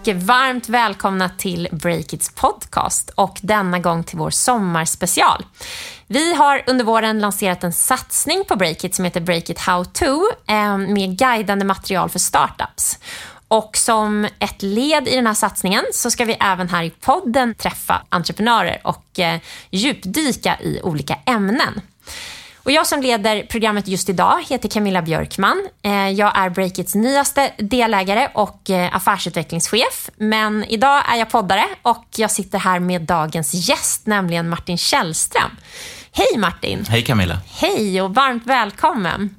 och varmt välkomna till Breakits podcast och denna gång till vår sommarspecial. Vi har under våren lanserat en satsning på Breakit som heter Breakit How To eh, med guidande material för startups. Och som ett led i den här satsningen så ska vi även här i podden träffa entreprenörer och eh, djupdyka i olika ämnen. Och jag som leder programmet just idag heter Camilla Björkman. Eh, jag är Breakits nyaste delägare och eh, affärsutvecklingschef. Men idag är jag poddare och jag sitter här med dagens gäst, nämligen Martin Källström. Hej Martin! Hej Camilla! Hej och varmt välkommen!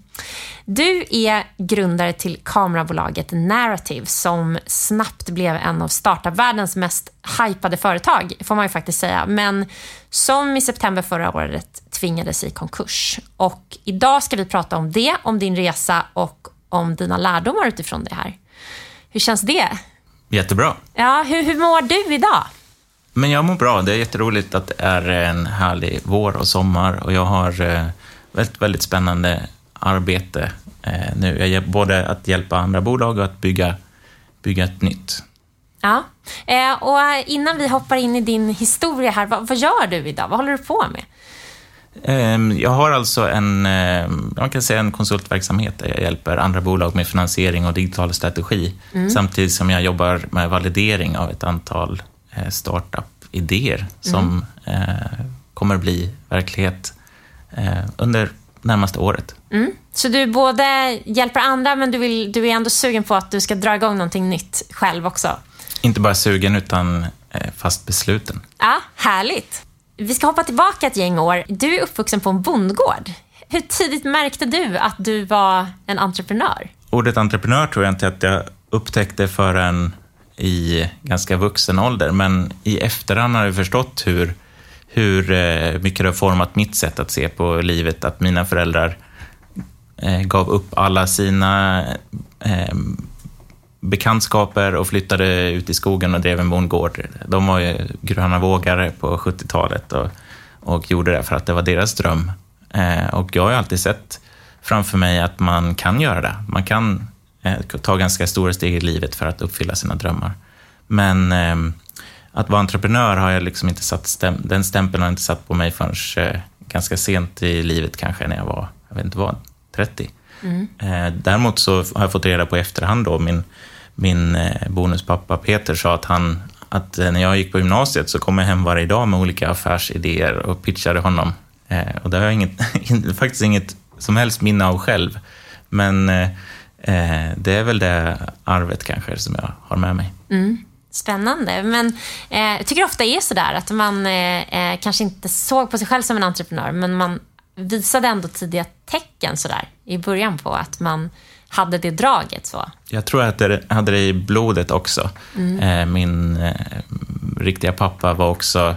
Du är grundare till kamerabolaget Narrative som snabbt blev en av startupvärldens mest hypade företag, får man ju faktiskt säga, men som i september förra året tvingades i konkurs. Och idag ska vi prata om det, om din resa och om dina lärdomar utifrån det här. Hur känns det? Jättebra. Ja, hur, hur mår du idag? Men jag mår bra. Det är jätteroligt att det är en härlig vår och sommar och jag har eh, väldigt, väldigt spännande arbete eh, nu. Jag både att hjälpa andra bolag och att bygga, bygga ett nytt. Ja, eh, och innan vi hoppar in i din historia här, vad, vad gör du idag? Vad håller du på med? Ehm, jag har alltså en, ehm, man kan säga en konsultverksamhet där jag hjälper andra bolag med finansiering och digital strategi, mm. samtidigt som jag jobbar med validering av ett antal eh, startup-idéer som mm. kommer bli verklighet under närmaste året. Mm. Så du både hjälper andra, men du, vill, du är ändå sugen på att du ska dra igång någonting nytt själv också? Inte bara sugen, utan eh, fast besluten. Ja, härligt. Vi ska hoppa tillbaka ett gäng år. Du är uppvuxen på en bondgård. Hur tidigt märkte du att du var en entreprenör? Ordet entreprenör tror jag inte att jag upptäckte förrän i ganska vuxen ålder, men i efterhand har jag förstått hur hur eh, mycket det har format mitt sätt att se på livet, att mina föräldrar eh, gav upp alla sina eh, bekantskaper och flyttade ut i skogen och drev en bondgård. De var ju gröna vågare på 70-talet och, och gjorde det för att det var deras dröm. Och jag har alltid sett framför mig att man kan göra det. Man kan ta ganska stora steg i livet för att uppfylla sina drömmar. Men att vara entreprenör har jag liksom inte satt stäm den stämpeln har jag inte satt på mig förrän eh, ganska sent i livet kanske när jag var, jag vet inte vad, 30. Mm. Eh, däremot så har jag fått reda på i efterhand då, min, min eh, bonuspappa Peter sa att han att eh, när jag gick på gymnasiet så kom jag hem varje dag med olika affärsidéer och pitchade honom. Eh, och det har jag inget, faktiskt inget som helst minne av själv. Men det är väl det arvet kanske som jag har med mig. Mm. Spännande. Men eh, jag tycker ofta är sådär att man eh, eh, kanske inte såg på sig själv som en entreprenör, men man visade ändå tidiga tecken sådär i början på att man hade det draget. Så. Jag tror att jag hade det i blodet också. Mm. Eh, min eh, riktiga pappa var också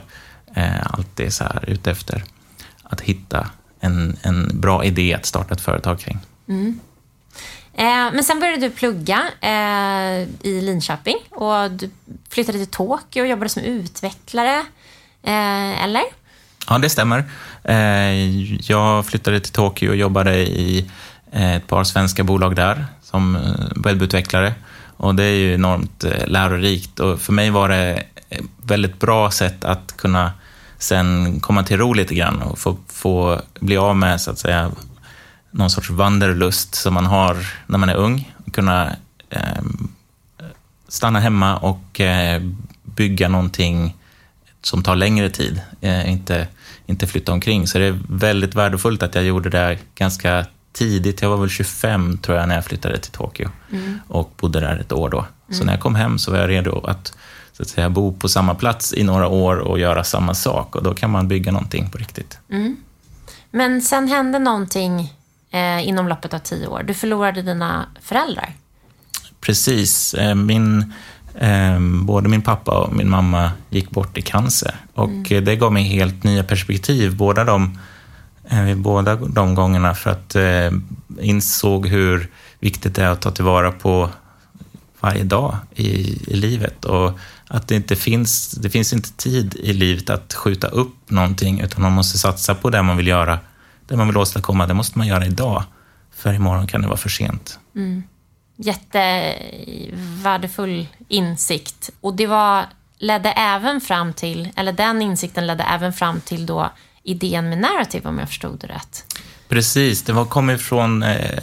eh, alltid så här ute efter att hitta en, en bra idé att starta ett företag kring. Mm. Eh, men sen började du plugga eh, i Linköping och du flyttade till Tokyo och jobbade som utvecklare, eller? Ja, det stämmer. Jag flyttade till Tokyo och jobbade i Eh, ett par svenska bolag där som eh, webbutvecklare. Och det är ju enormt eh, lärorikt och för mig var det ett väldigt bra sätt att kunna sen komma till ro lite grann och få, få bli av med så att säga någon sorts vanderlust som man har när man är ung. Kunna eh, stanna hemma och eh, bygga någonting som tar längre tid, eh, inte, inte flytta omkring. Så det är väldigt värdefullt att jag gjorde det ganska tidigt. Jag var väl 25 tror jag när jag flyttade till Tokyo mm. och bodde där ett år då. Så mm. när jag kom hem så var jag redo att, så att säga, bo på samma plats i några år och göra samma sak och då kan man bygga någonting på riktigt. Mm. Men sen hände någonting eh, inom loppet av tio år. Du förlorade dina föräldrar. Precis. Eh, min, eh, både min pappa och min mamma gick bort i cancer och mm. det gav mig helt nya perspektiv. Båda de, Eh, vid båda de gångerna för att eh, insåg hur viktigt det är att ta tillvara på varje dag i, i livet och att det inte finns, det finns inte tid i livet att skjuta upp någonting utan man måste satsa på det man vill göra det man vill åstadkomma, det måste man göra idag. För imorgon kan det vara för sent. Mm. jättevärdefull insikt. Och det var, ledde även fram till, eller den insikten ledde även fram till då idén med narrative, om jag förstod det rätt. Precis, det var, kom ifrån eh,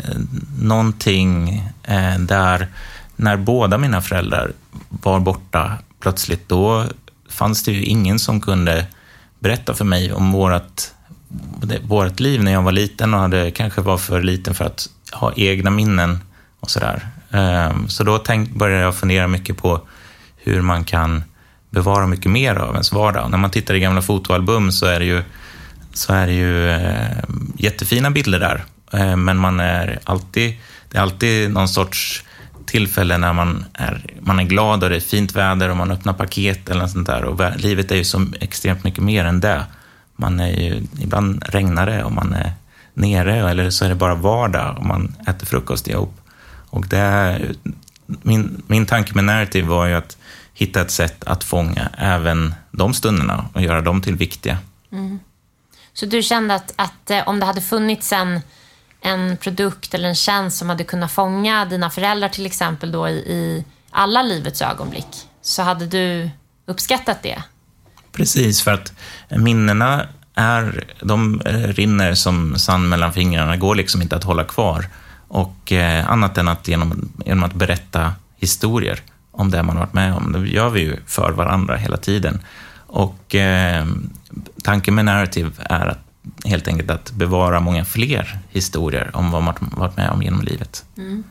någonting eh, där när båda mina föräldrar var borta plötsligt, då fanns det ju ingen som kunde berätta för mig om vårt, vårt liv när jag var liten och hade, kanske var för liten för att ha egna minnen och sådär. Eh, så då tänk, började jag fundera mycket på hur man kan bevara mycket mer av ens vardag. Och när man tittar i gamla fotoalbum så är det ju så är det ju eh, jättefina bilder där. Eh, men man är alltid, det är alltid någon sorts tillfälle när man är, man är glad och det är fint väder och man öppnar paket eller något sånt där. Och livet är ju så extremt mycket mer än det. Man är ju, ibland regnar det och man är nere eller så är det bara vardag och man äter frukost ihop. Och det, min, min tanke med narrative var ju att hitta ett sätt att fånga även de stunderna och göra dem till viktiga. Mm. Så du kände att, att eh, om det hade funnits en, en produkt eller en tjänst som hade kunnat fånga dina föräldrar till exempel då i, i alla livets ögonblick, så hade du uppskattat det? Precis, för att minnena är, de eh, rinner som sand mellan fingrarna, går liksom inte att hålla kvar. Och eh, annat än att genom, genom att berätta historier om det man har varit med om. Det gör vi ju för varandra hela tiden. Och eh, tanken med narrative är att, helt enkelt att bevara många fler historier om vad man varit med om genom livet. Mm.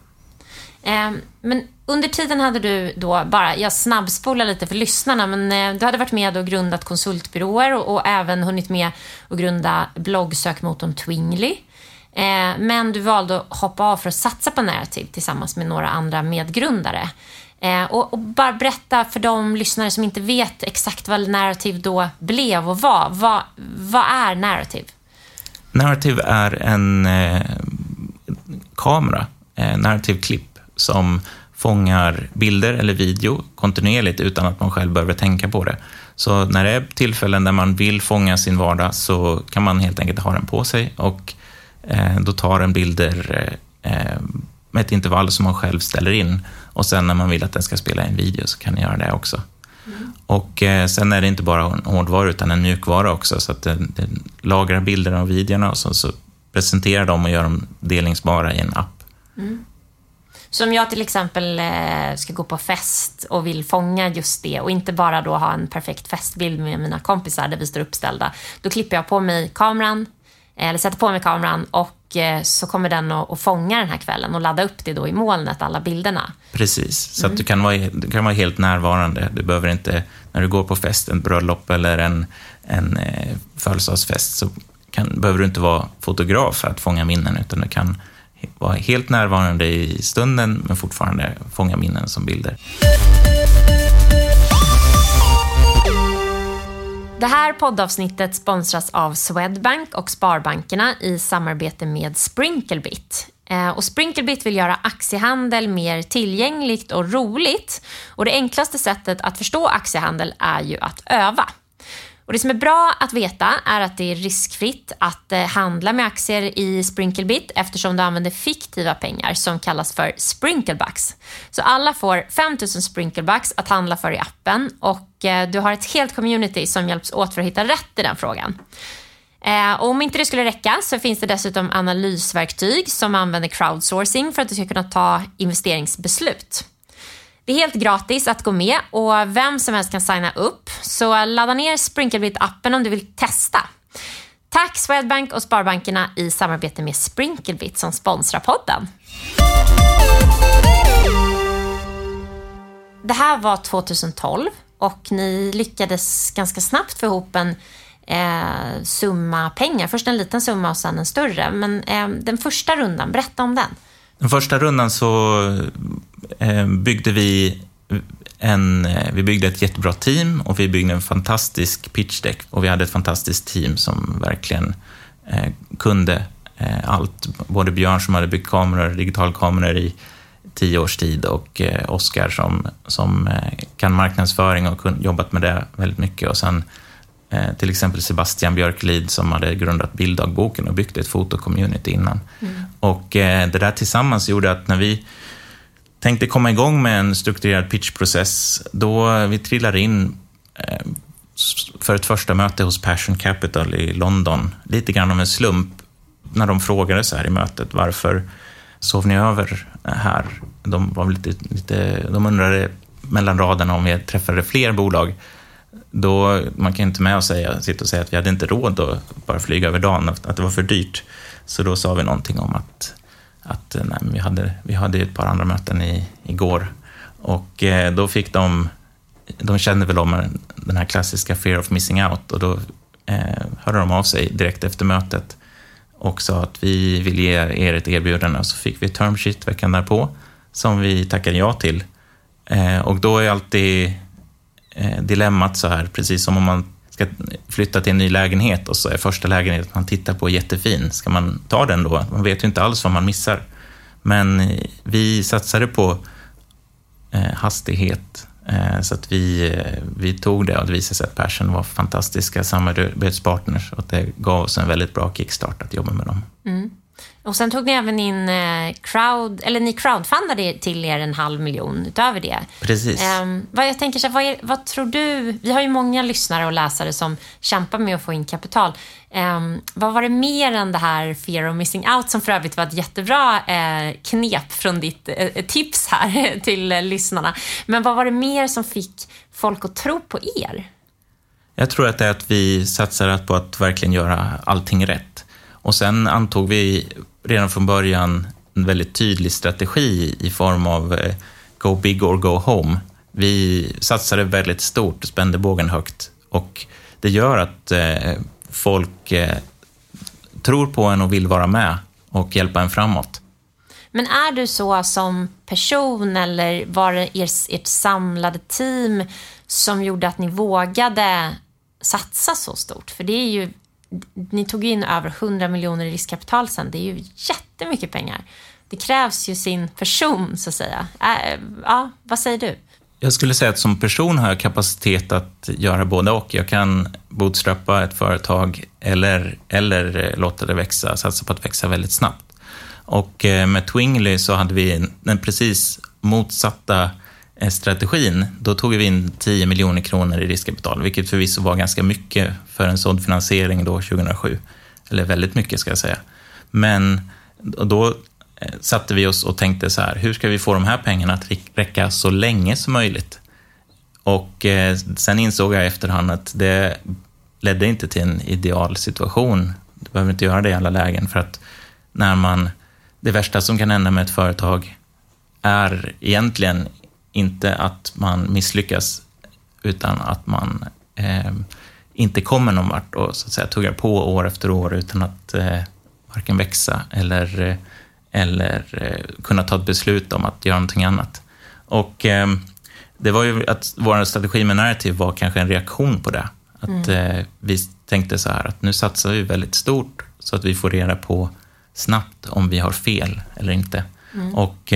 Eh, men under tiden hade du då bara, jag snabbspolar lite för lyssnarna, men eh, du hade varit med och grundat konsultbyråer och, och även hunnit med att grunda bloggsökmotorn Twingly. Eh, men du valde att hoppa av för att satsa på narrative tillsammans med några andra medgrundare. Eh, och, och, bara berätta för de lyssnare som inte vet exakt vad narrative då blev och var. Vad, vad är narrative? Narrative är en eh, kamera, eh, narrative klipp, som fångar bilder eller video kontinuerligt utan att man själv behöver tänka på det. Så när det är tillfällen där man vill fånga sin vardag så kan man helt enkelt ha den på sig och eh, då tar den bilder eh, eh med ett intervall som man själv ställer in. Och sen när man vill att den ska spela en video så kan ni göra det också. Mm. Och eh, sen är det inte bara en hårdvara utan en mjukvara också, så att den, den lagrar bilderna och videorna och så, så presenterar de och gör dem delningsbara i en app. Mm. Så om jag till exempel eh, ska gå på fest och vill fånga just det och inte bara då ha en perfekt festbild med mina kompisar där vi står uppställda, då klipper jag på mig kameran, eller sätter på mig kameran och eh, så kommer den att fånga den här kvällen och ladda upp det då i molnet, alla bilderna. Precis, så mm. att du kan, vara, du kan vara helt närvarande. Du behöver inte, när du går på fest, en bröllop eller en, en eh, födelsedagsfest, så kan, behöver du inte vara fotograf för att fånga minnen, utan du kan vara helt närvarande i stunden, men fortfarande fånga minnen som bilder. Det här poddavsnittet sponsras av Swedbank och Sparbankerna i samarbete med Sprinklebit. Eh, och Sprinklebit vill göra aktiehandel mer tillgängligt och roligt. Och det enklaste sättet att förstå aktiehandel är ju att öva. Och det som är bra att veta är att det är riskfritt att eh, handla med aktier i Sprinklebit eftersom du använder fiktiva pengar som kallas för sprinklebucks. Så alla får 5000 sprinklebucks att handla för i appen och eh, du har ett helt community som hjälps åt för att hitta rätt i den frågan. Och om inte det skulle räcka så finns det dessutom analysverktyg som använder crowdsourcing för att du ska kunna ta investeringsbeslut. Det är helt gratis att gå med och vem som helst kan signa upp. Så ladda ner Sprinklebit-appen om du vill testa. Tack Swedbank och Sparbankerna i samarbete med Sprinklebit som sponsrar podden. Det här var 2012 och ni lyckades ganska snabbt få ihop en eh, summa pengar. Först en liten summa och sen en större. Men eh, den första rundan, berätta om den. Den första rundan så byggde vi en, eh, vi byggde ett jättebra team och vi byggde en fantastisk pitchdeck och vi hade ett fantastiskt team som verkligen eh, kunde eh, allt. Både Björn som hade byggt kameror, digitalkameror i tio års tid och eh, Oskar som, som eh, kan marknadsföring och kun, jobbat med det väldigt mycket och sen Eh, till exempel Sebastian Björklid som hade grundat Bilddagboken och byggt ett fotocommunity innan. Mm. Och eh, det där tillsammans gjorde att när vi tänkte komma igång med en strukturerad pitchprocess då vi trillar in eh, för ett första möte hos Passion Capital i London, lite grann av en slump, när de frågade så här i mötet, varför sov ni över här? De, var lite, lite, de undrade mellan raderna om vi träffade fler bolag. Då, man kan inte med och säga, sitta och säga att vi hade inte råd att bara flyga över dagen, att det var för dyrt. Så då sa vi någonting om att, att eh, nej, vi, hade, vi hade ett par andra möten i, igår. Och eh, då fick de, de kände väl om den här klassiska fear of missing out och då eh, hörde de av sig direkt efter mötet och sa att vi vill ge er ett erbjudande och så fick vi ett term sheet veckan därpå som vi tackade ja till. Eh, och då är alltid eh, dilemmat så här, precis som om man ska flytta till en ny lägenhet och så är första lägenheten man tittar på jättefin. Ska man ta den då? Man vet ju inte alls vad man missar. Men eh, vi satsade på eh, hastighet eh, så att vi, vi tog det och det visade sig att Persson var fantastiska samarbetspartners och att det gav oss en väldigt bra kickstart att jobba med dem. Mm. Och sen tog ni även in eh, crowd, eller ni crowdfundade till er en halv miljon utöver det. Precis. Um, vad jag tänker så vad, är, vad, tror du, vi har ju många lyssnare och läsare som kämpar med att få in kapital. Um, vad var det mer än det här fear of missing out som för övrigt var ett jättebra eh, knep från ditt eh, tips här till eh, lyssnarna. Men vad var det mer som fick folk att tro på er? Jag tror att det är att vi satsar på att verkligen göra allting rätt. Och sen antog vi redan från början en väldigt tydlig strategi i form av eh, go big or go home. Vi satsade väldigt stort, spände bågen högt och det gör att eh, folk eh, tror på en och vill vara med och hjälpa en framåt. Men är du så som person eller var det ert samlade team som gjorde att ni vågade satsa så stort? För det är ju ni tog in över 100 miljoner i riskkapital sen. Det är ju jättemycket pengar. Det krävs ju sin person, så att säga. Äh, ja, vad säger du? Jag skulle säga att som person har jag kapacitet att göra både och. Jag kan bootstrappa ett företag eller, eller eh, låta det växa, satsa på att växa väldigt snabbt. Och eh, med Twingly så hade vi den precis motsatta eh, strategin, då tog vi in 10 miljoner kronor i riskkapital, vilket förvisso var ganska mycket för en sådd finansiering då 2007. Eller väldigt mycket ska jag säga. Men då eh, satte vi oss och tänkte så här, hur ska vi få de här pengarna att räcka så länge som möjligt? Och eh, sen insåg jag i efterhand att det ledde inte till en ideal situation. Du behöver inte göra det i alla lägen för att när man, det värsta som kan hända med ett företag är egentligen inte att man misslyckas, utan att man eh, inte kommer någon vart och så att säga tuggar på år efter år utan att eh, varken växa eller, eh, eller eh, kunna ta ett beslut om att göra någonting annat. Och eh, det var ju att vår strategi med Narrative var kanske en reaktion på det. Att mm. Eh, vi tänkte så här att nu satsar vi väldigt stort så att vi får reda på snabbt om vi har fel eller inte. Mm. Och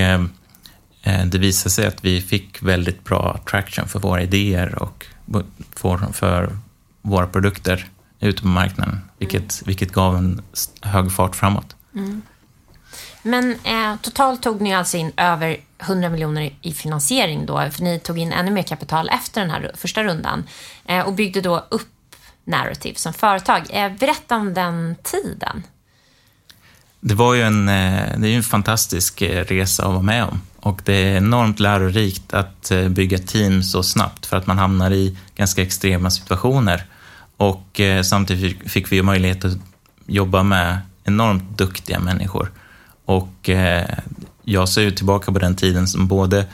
Eh, det visade sig att vi fick väldigt bra traction för våra idéer och för, våra produkter ute på marknaden, vilket, mm. vilket gav en hög fart framåt. Mm. Men eh, totalt tog ni alltså in över 100 miljoner i finansiering då, för ni tog in ännu mer kapital efter den här första rundan eh, och byggde då upp Narrative som företag. Eh, berätta om den tiden. Det var ju en, eh, det är en fantastisk eh, resa att vara med om. Och det är enormt lärorikt att bygga team så snabbt för att man hamnar i ganska extrema situationer. Och eh, samtidigt fick vi ju möjlighet att jobba med enormt duktiga människor. Och eh, jag ser ju tillbaka på den tiden som både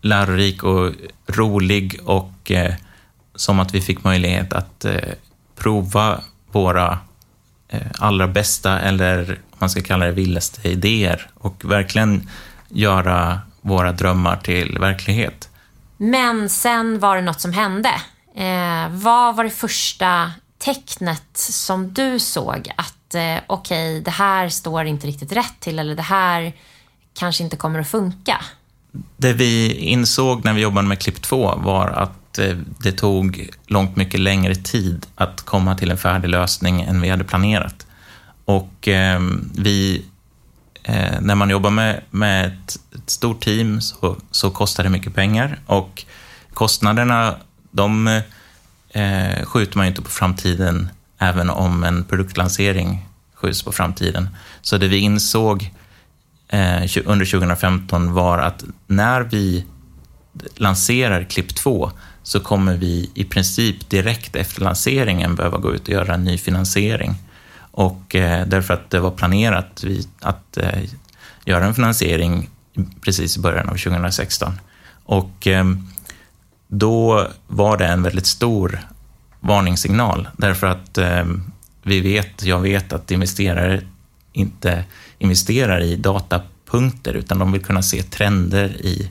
lärorik och rolig och eh, som att vi fick möjlighet att prova våra Eh, allra bästa eller om man ska kalla det vildaste idéer och verkligen göra våra drömmar till verklighet. Men sen var det något som hände. Eh, vad var det första tecknet som du såg att eh, okej, okay, det här står inte riktigt rätt till eller det här kanske inte kommer att funka? Det vi insåg när vi jobbade med Klipp två var att Eh, det tog långt mycket längre tid att komma till en färdig lösning än vi hade planerat. Och eh, vi eh, när man jobbar med, med ett, ett stort team så, så kostar det mycket pengar och kostnaderna, de eh, skjuter man ju inte på framtiden även om en produktlansering skjuts på framtiden. Så det vi insåg eh, under 2015 var att när vi lanserar Klipp 2 så kommer vi i princip direkt efter lanseringen behöva gå ut och göra en ny finansiering. Och eh, därför att det var planerat vi, att eh, göra en finansiering precis i början av 2016. Och eh, då var det en väldigt stor varningssignal därför att eh, vi vet, jag vet att investerare inte investerar i datapunkter utan de vill kunna se trender i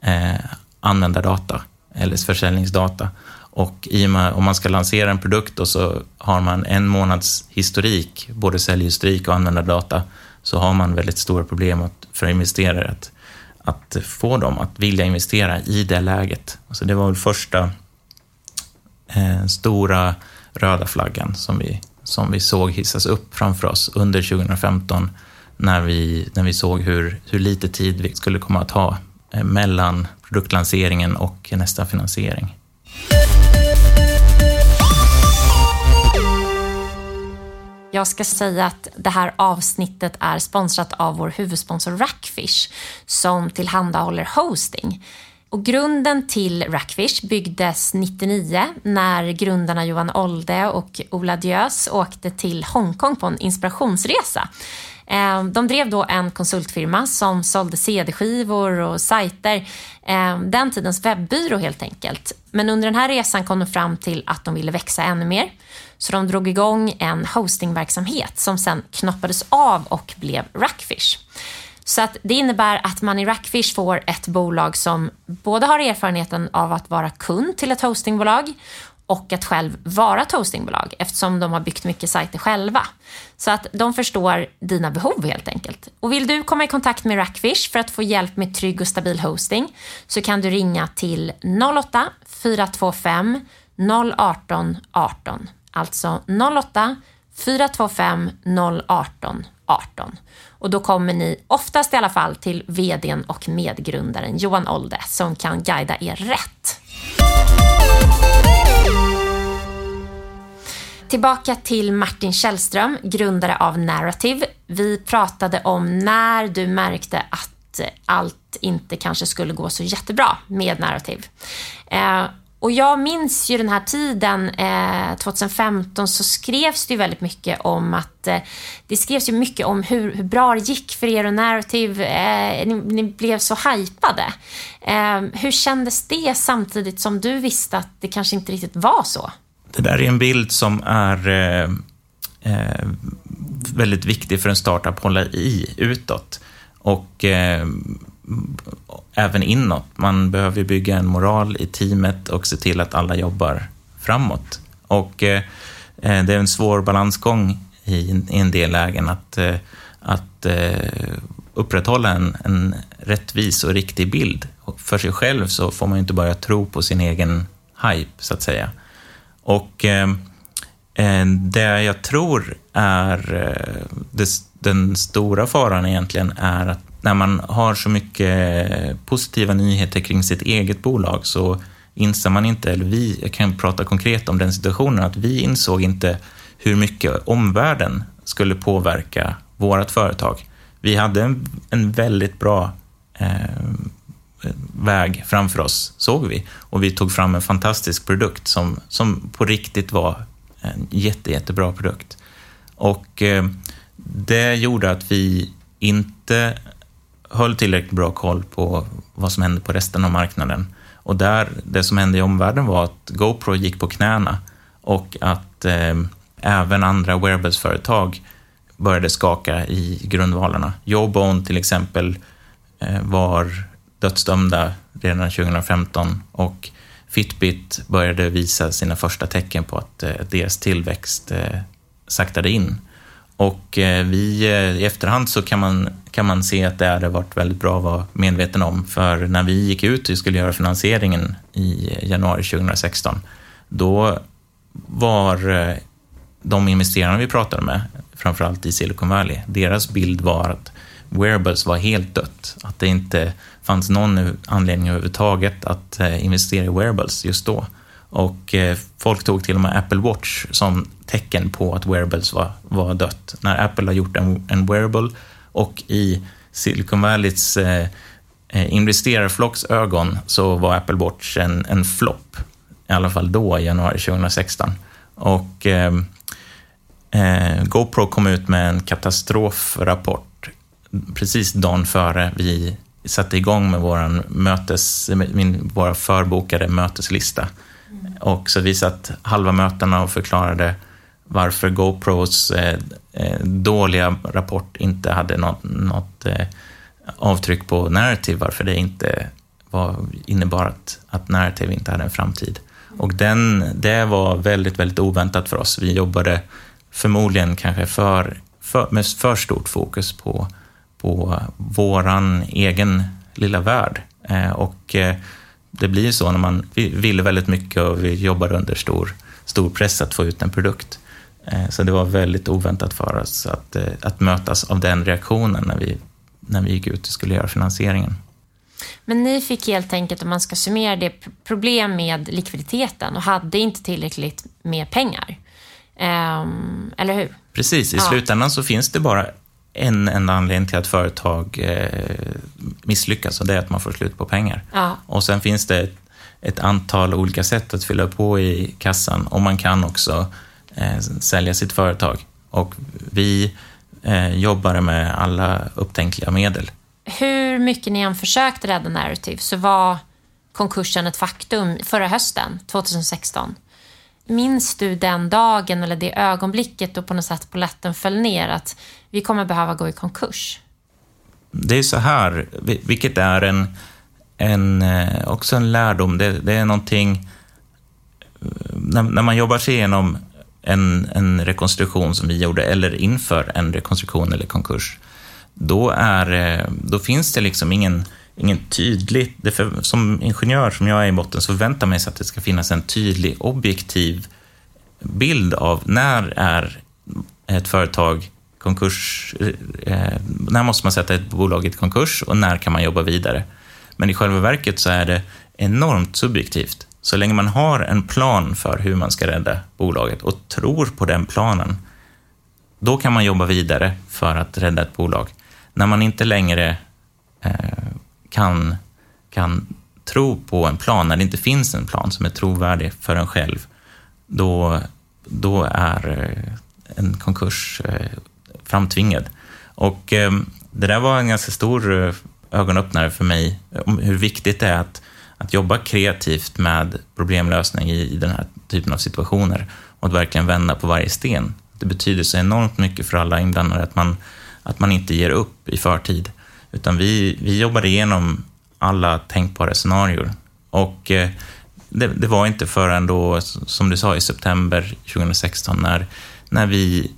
eh, användardata eller försäljningsdata. Och i och med, om man ska lansera en produkt och så har man en månads historik, både säljhistorik och användardata, så har man väldigt stora problem för investerare att, att få dem att vilja investera i det läget. Alltså det var väl första eh, stora röda flaggan som vi, som vi såg hissas upp framför oss under 2015 när vi, när vi såg hur, hur lite tid vi skulle komma att ha eh, mellan produktlanseringen och nästa finansiering. Jag ska säga att det här avsnittet är sponsrat av vår huvudsponsor Rackfish som tillhandahåller hosting. Och grunden till Rackfish byggdes 99 när grundarna Johan Olde och Ola Diös åkte till Hongkong på en inspirationsresa. Ehm, de drev då en konsultfirma som sålde CD-skivor och sajter. Ehm, den tidens webbyrå helt enkelt. Men under den här resan kom de fram till att de ville växa ännu mer. Så de drog igång en hostingverksamhet som sen knoppades av och blev Rackfish. Så att det innebär att man i Rackfish får ett bolag som både har erfarenheten av att vara kund till ett hostingbolag och att själv vara ett hostingbolag eftersom de har byggt mycket sajter själva. Så att de förstår dina behov helt enkelt. Och vill du komma i kontakt med Rackfish för att få hjälp med trygg och stabil hosting så kan du ringa till 08 425 018 18. Alltså 08 425 018 18. Och då kommer ni oftast i alla fall till vdn och medgrundaren Johan Olde som kan guida er rätt. Tillbaka till Martin Källström, grundare av Narrative. Vi pratade om när du märkte att eh, allt inte kanske skulle gå så jättebra med Narrative. Eh, och jag minns ju den här tiden, eh, 2015, så skrevs det ju väldigt mycket om att eh, det skrevs ju mycket om hur, hur, bra det gick för er och Narrative. Eh, ni, ni, blev så hypade. Eh, hur kändes det samtidigt som du visste att det kanske inte riktigt var så? Det där är en bild som är eh, eh, väldigt viktig för en startup att hålla i utåt. Och eh, även inåt. Man behöver bygga en moral i teamet och se till att alla jobbar framåt. Och eh, eh, det är en svår balansgång i, i en del lägen att, eh, att eh, upprätthålla en, en rättvis och riktig bild. För sig själv så får man ju inte börja tro på sin egen hype, så att säga. Och ehm, eh, det jag tror är eh, det, den stora faran egentligen är att när man har så mycket eh, positiva nyheter kring sitt eget bolag så inser man inte, eller vi, jag kan prata konkret om den situationen, att vi insåg inte hur mycket omvärlden skulle påverka vårt företag. Vi hade en, en väldigt bra eh, väg framför oss, såg vi. Och vi tog fram en fantastisk produkt som, som på riktigt var en jätte, jättebra produkt. Och eh, det gjorde att vi inte höll tillräckligt bra koll på vad som hände på resten av marknaden. Och där, det som hände i omvärlden var att GoPro gick på knäna och att eh, även andra wearables-företag började skaka i grundvalarna. Jawbone till exempel eh, var dödsdömda redan 2015 och Fitbit började visa sina första tecken på att eh, deras tillväxt eh, saktade in. Och eh, vi, i efterhand så kan man, kan man se att det hade varit väldigt bra att vara medveten om. För när vi gick ut och skulle göra finansieringen i januari 2016, då var de investerarna vi pratade med, framförallt i Silicon Valley, deras bild var att wearables var helt dött. Att det inte fanns någon anledning överhuvudtaget att eh, investera i wearables just då. Och eh, folk tog till och med Apple Watch som tecken på att wearables var, var dött. När Apple har gjort en, en wearable och i Silicon Valleys eh, eh investerarflocks ögon så var Apple Watch en, en flopp. I alla fall då, i januari 2016. Och eh, eh, GoPro kom ut med en katastrofrapport precis dagen före vi satte igång med våran mötes, min, våra förbokade möteslista. Mm. Och så vi satt halva mötena och förklarade varför GoPros eh, eh, dåliga rapport inte hade något, något eh, avtryck på narrative, varför det inte var, innebar att, att narrative inte hade en framtid. Och den, det var väldigt, väldigt oväntat för oss. Vi jobbade förmodligen kanske för, för, med för stort fokus på, på våran egen lilla värld. Eh, och eh, det blir så när man vi ville väldigt mycket och vi jobbade under stor, stor press att få ut en produkt. Eh, så det var väldigt oväntat för oss att, att mötas av den reaktionen när vi, när vi gick ut och skulle göra finansieringen. Men ni fick helt enkelt, om man ska summera det, problem med likviditeten och hade inte tillräckligt med pengar. Um, eller hur? Precis, i ja. slutändan så finns det bara en enda anledning till att företag eh, misslyckas och det är att man får slut på pengar. Ja. Och sen finns det ett, ett, antal olika sätt att fylla på i kassan och man kan också eh, sälja sitt företag. Och vi eh, jobbar med alla upptänkliga medel hur mycket ni än försökte rädda Narrative så var konkursen ett faktum förra hösten, 2016. Minns du den dagen eller det ögonblicket då på något sätt polletten föll ner att vi kommer behöva gå i konkurs? Det är så här, vilket är en, en eh, också en lärdom. Det, det är någonting... Eh, när, när, man jobbar sig igenom en, en rekonstruktion som vi gjorde, eller inför en rekonstruktion eller konkurs, då, är, eh, då finns det liksom ingen, ingen tydlig... För, som ingenjör som jag är i botten så förväntar man sig att det ska finnas en tydlig objektiv bild av när är ett företag konkurs... Eh, eh, när måste man sätta ett bolag i konkurs och när kan man jobba vidare? Men i själva verket så är det enormt subjektivt. Så länge man har en plan för hur man ska rädda bolaget och tror på den planen, då kan man jobba vidare för att rädda ett bolag när man inte längre eh, kan, kan tro på en plan, när det inte finns en plan som är trovärdig för en själv, då, då är eh, en konkurs eh, framtvingad. Och eh, det där var en ganska stor ögonöppnare för mig om hur viktigt det är att, att jobba kreativt med problemlösning i, i den här typen av situationer och att verkligen vända på varje sten. Det betyder så enormt mycket för alla inblandade att man att man inte ger upp i förtid. Utan vi, vi jobbade igenom alla tänkbara scenarier. Och eh, det, det, var inte förrän då, som du sa, i september 2016 när, när vi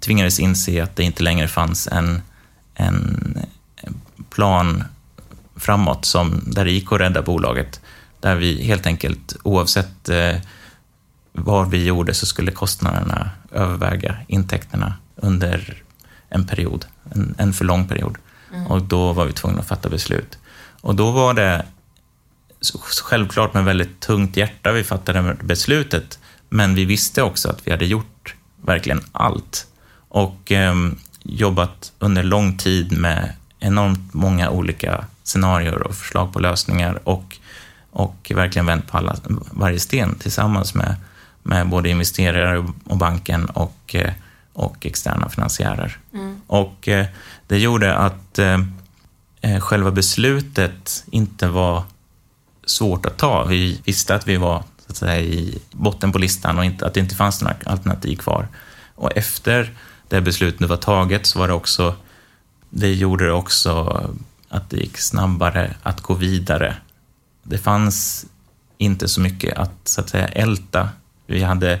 tvingades inse att det inte längre fanns en, en plan framåt som, där det gick att rädda bolaget. Där vi helt enkelt, oavsett eh, vad vi gjorde, så skulle kostnaderna överväga intäkterna under en period, en, en för lång period. Mm. Och då var vi tvungna att fatta beslut. Och då var det självklart med väldigt tungt hjärta vi fattade beslutet, men vi visste också att vi hade gjort verkligen allt och eh, jobbat under lång tid med enormt många olika scenarier och förslag på lösningar och, och verkligen vänt på alla, varje sten tillsammans med, med både investerare och banken och eh, och externa finansiärer. Mm. Och eh, det gjorde att eh, eh, själva beslutet inte var svårt att ta. Vi visste att vi var så att säga, i botten på listan och inte, att det inte fanns några alternativ kvar. Och efter det beslutet var taget så var det också, det gjorde det också att det gick snabbare att gå vidare. Det fanns inte så mycket att, så att säga, älta. Vi hade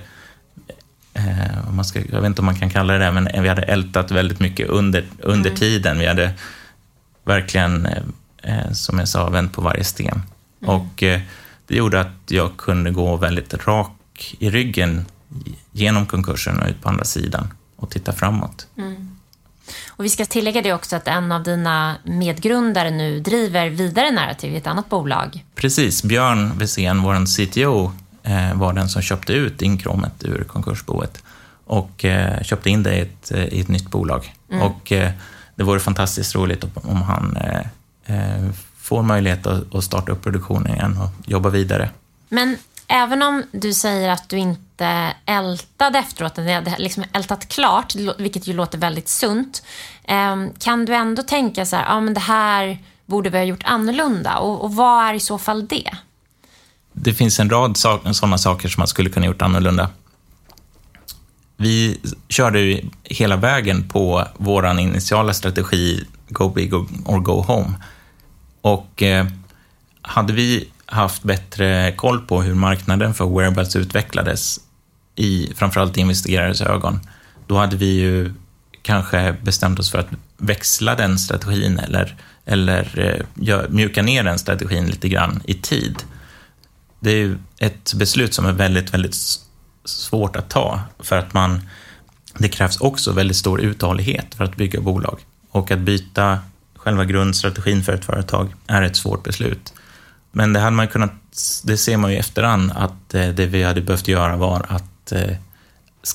eh, man ska, jag vet inte om man kan kalla det det, men vi hade ältat väldigt mycket under, under mm. tiden. Vi hade verkligen, eh, eh, som jag sa, vänt på varje sten. Mm. Och eh, det gjorde att jag kunde gå väldigt rak i ryggen genom konkursen och ut på andra sidan och titta framåt. Mm. Och vi ska tillägga det också att en av dina medgrundare nu driver vidare Narrative i ett annat bolag. Precis. Björn Wesén, vår CTO, var den som köpte ut inkråmet ur konkursboet och eh, köpte in det i ett, eh, i ett nytt bolag. Mm. Och det vore fantastiskt roligt om han får möjlighet att starta upp produktionen igen och jobba vidare. Men även om du säger att du inte ältade efteråt, ni hade liksom ältat klart, vilket ju låter väldigt sunt, ehm, kan du ändå tänka så här, ja men det här borde vi ha gjort annorlunda och, och vad är i så fall det? Det finns en rad sådana saker som man skulle kunna gjort annorlunda. Vi körde ju hela vägen på vår initiala strategi Go big or go home. Och eh, hade vi haft bättre koll på hur marknaden för wearables utvecklades i framförallt investerares ögon, då hade vi ju kanske bestämt oss för att växla den strategin eller, eller eh, mjuka ner den strategin lite grann i tid. Det är ju ett beslut som är väldigt, väldigt svårt att ta för att man, det krävs också väldigt stor uthållighet för att bygga bolag. Och att byta själva grundstrategin för ett företag är ett svårt beslut. Men det hade man kunnat, det ser man ju i efterhand, att eh, det vi hade behövt göra var att eh,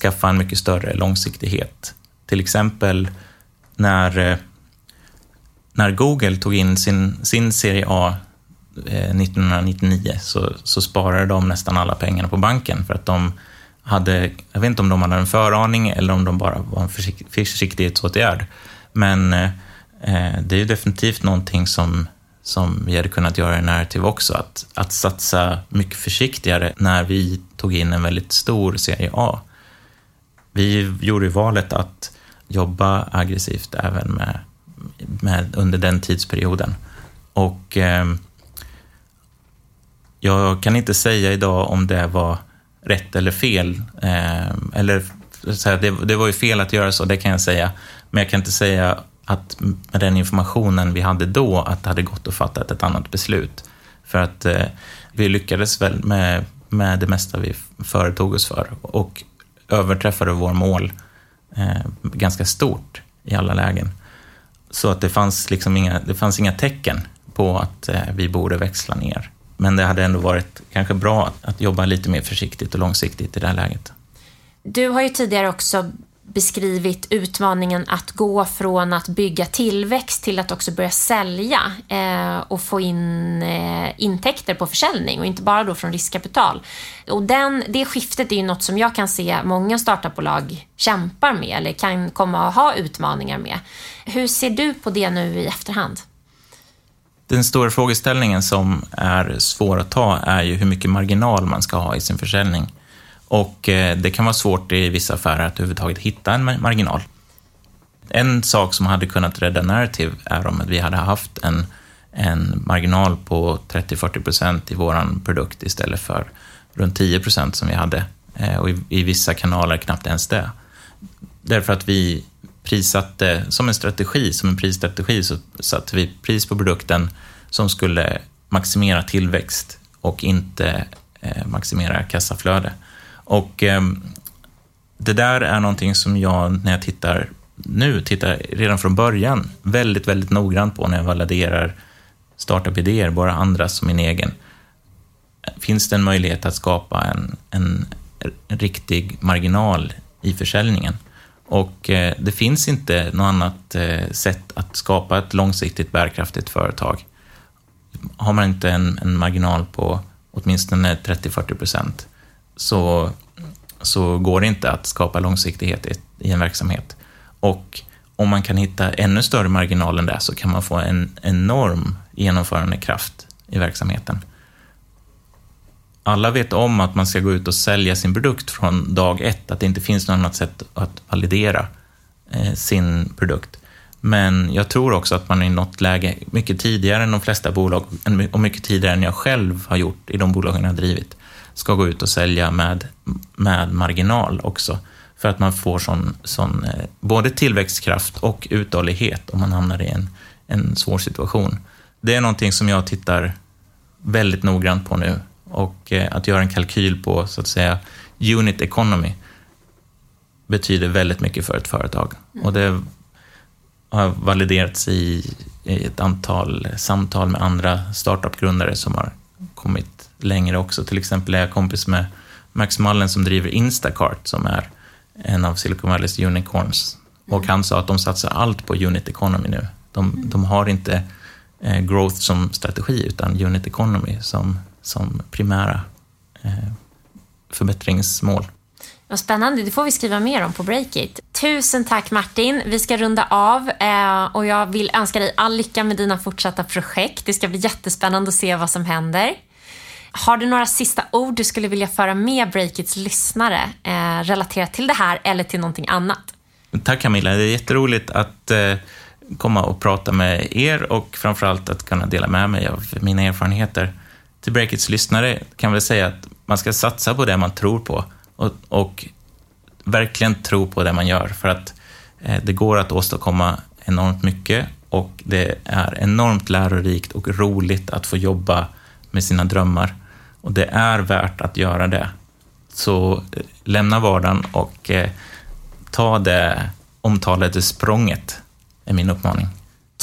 skaffa en mycket större långsiktighet. Till exempel när, eh, när Google tog in sin, sin serie A Eh, 1999 så, så sparade de nästan alla pengarna på banken för att de hade, jag vet inte om de hade en föraning eller om de bara var en försiktighetsåtgärd. Men eh, det är ju definitivt någonting som som vi hade kunnat göra i Narrative också, att, att satsa mycket försiktigare när vi tog in en väldigt stor serie A. Vi gjorde valet att jobba aggressivt även med, med under den tidsperioden. Och eh, jag kan inte säga idag om det var rätt eller fel. Eh, eller, så här, det, det var ju fel att göra så, det kan jag säga. Men jag kan inte säga att med den informationen vi hade då, att det hade gått att fatta ett annat beslut. För att eh, vi lyckades väl med, med det mesta vi företog oss för och överträffade vår mål eh, ganska stort i alla lägen. Så att det fanns, liksom inga, det fanns inga tecken på att eh, vi borde växla ner. Men det hade ändå varit kanske bra att, jobba lite mer försiktigt och långsiktigt i det här läget. Du har ju tidigare också beskrivit utmaningen att gå från att bygga tillväxt till att också börja sälja eh, och få in eh, intäkter på försäljning och inte bara då från riskkapital. Och den, det skiftet är ju något som jag kan se många startupbolag kämpar med eller kan komma att ha utmaningar med. Hur ser du på det nu i efterhand? Den stora frågeställningen som är svår att ta är ju hur mycket marginal man ska ha i sin försäljning. Och eh, det kan vara svårt i vissa affärer att överhuvudtaget hitta en marginal. En sak som hade kunnat rädda Narrative är om vi hade haft en, en marginal på 30-40% i vår produkt istället för runt 10% som vi hade. Eh, och i, i vissa kanaler knappt ens det. Därför att vi prissatte, som en strategi, som en prisstrategi, så satte vi pris på produkten som skulle maximera tillväxt och inte eh, maximera kassaflöde. Och eh, det där är någonting som jag, när jag tittar nu, tittar redan från början väldigt, väldigt noggrant på när jag validerar startup-idéer, bara andras som min egen. Finns det en möjlighet att skapa en, en, en riktig marginal i försäljningen? Och eh, det finns inte något annat eh, sätt att skapa ett långsiktigt bärkraftigt företag. Har man inte en, en marginal på åtminstone 30-40 procent så, så går det inte att skapa långsiktighet i, i en verksamhet. Och om man kan hitta ännu större marginal än det så kan man få en enorm genomförandekraft i verksamheten. Alla vet om att man ska gå ut och sälja sin produkt från dag ett, att det inte finns något annat sätt att validera eh, sin produkt. Men jag tror också att man i något läge, mycket tidigare än de flesta bolag och mycket tidigare än jag själv har gjort i de bolagen jag har drivit, ska gå ut och sälja med, med marginal också. För att man får sån, sån eh, både tillväxtkraft och uthållighet om man hamnar i en, en svår situation. Det är någonting som jag tittar väldigt noggrant på nu och eh, att göra en kalkyl på, så att säga, unit economy betyder väldigt mycket för ett företag. Mm. Och det, har validerats i, i ett antal samtal med andra startup-grundare som har kommit längre också. Till exempel är jag kompis med Max Mullen som driver Instacart som är en av Silicon Valleys unicorns. Och han sa att de satsar allt på unit economy nu. De, de har inte eh, growth som strategi utan unit economy som, som primära eh, förbättringsmål. Vad spännande, det får vi skriva mer om på Breakit. Tusen tack Martin. Vi ska runda av eh, och jag vill önska dig all lycka med dina fortsatta projekt. Det ska bli jättespännande att se vad som händer. Har du några sista ord du skulle vilja föra med Breakits lyssnare eh, relaterat till det här eller till någonting annat? Tack Camilla, det är jätteroligt att eh, komma och prata med er och framförallt att kunna dela med mig av mina erfarenheter. Till Breakits lyssnare kan väl säga att man ska satsa på det man tror på och, och verkligen tro på det man gör för att eh, det går att åstadkomma enormt mycket och det är enormt lärorikt och roligt att få jobba med sina drömmar. Och det är värt att göra det. Så eh, lämna vardagen och eh, ta det omtalade språnget, är min uppmaning.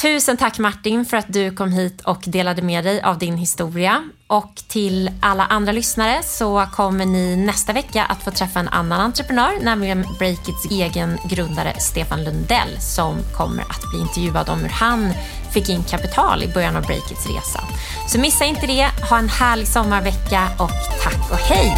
Tusen tack Martin för att du kom hit och delade med dig av din historia. Och till alla andra lyssnare så kommer ni nästa vecka att få träffa en annan entreprenör, nämligen Breakits egen grundare Stefan Lundell som kommer att bli intervjuad om hur han fick in kapital i början av Breakits resa. Så missa inte det. Ha en härlig sommarvecka och tack och hej!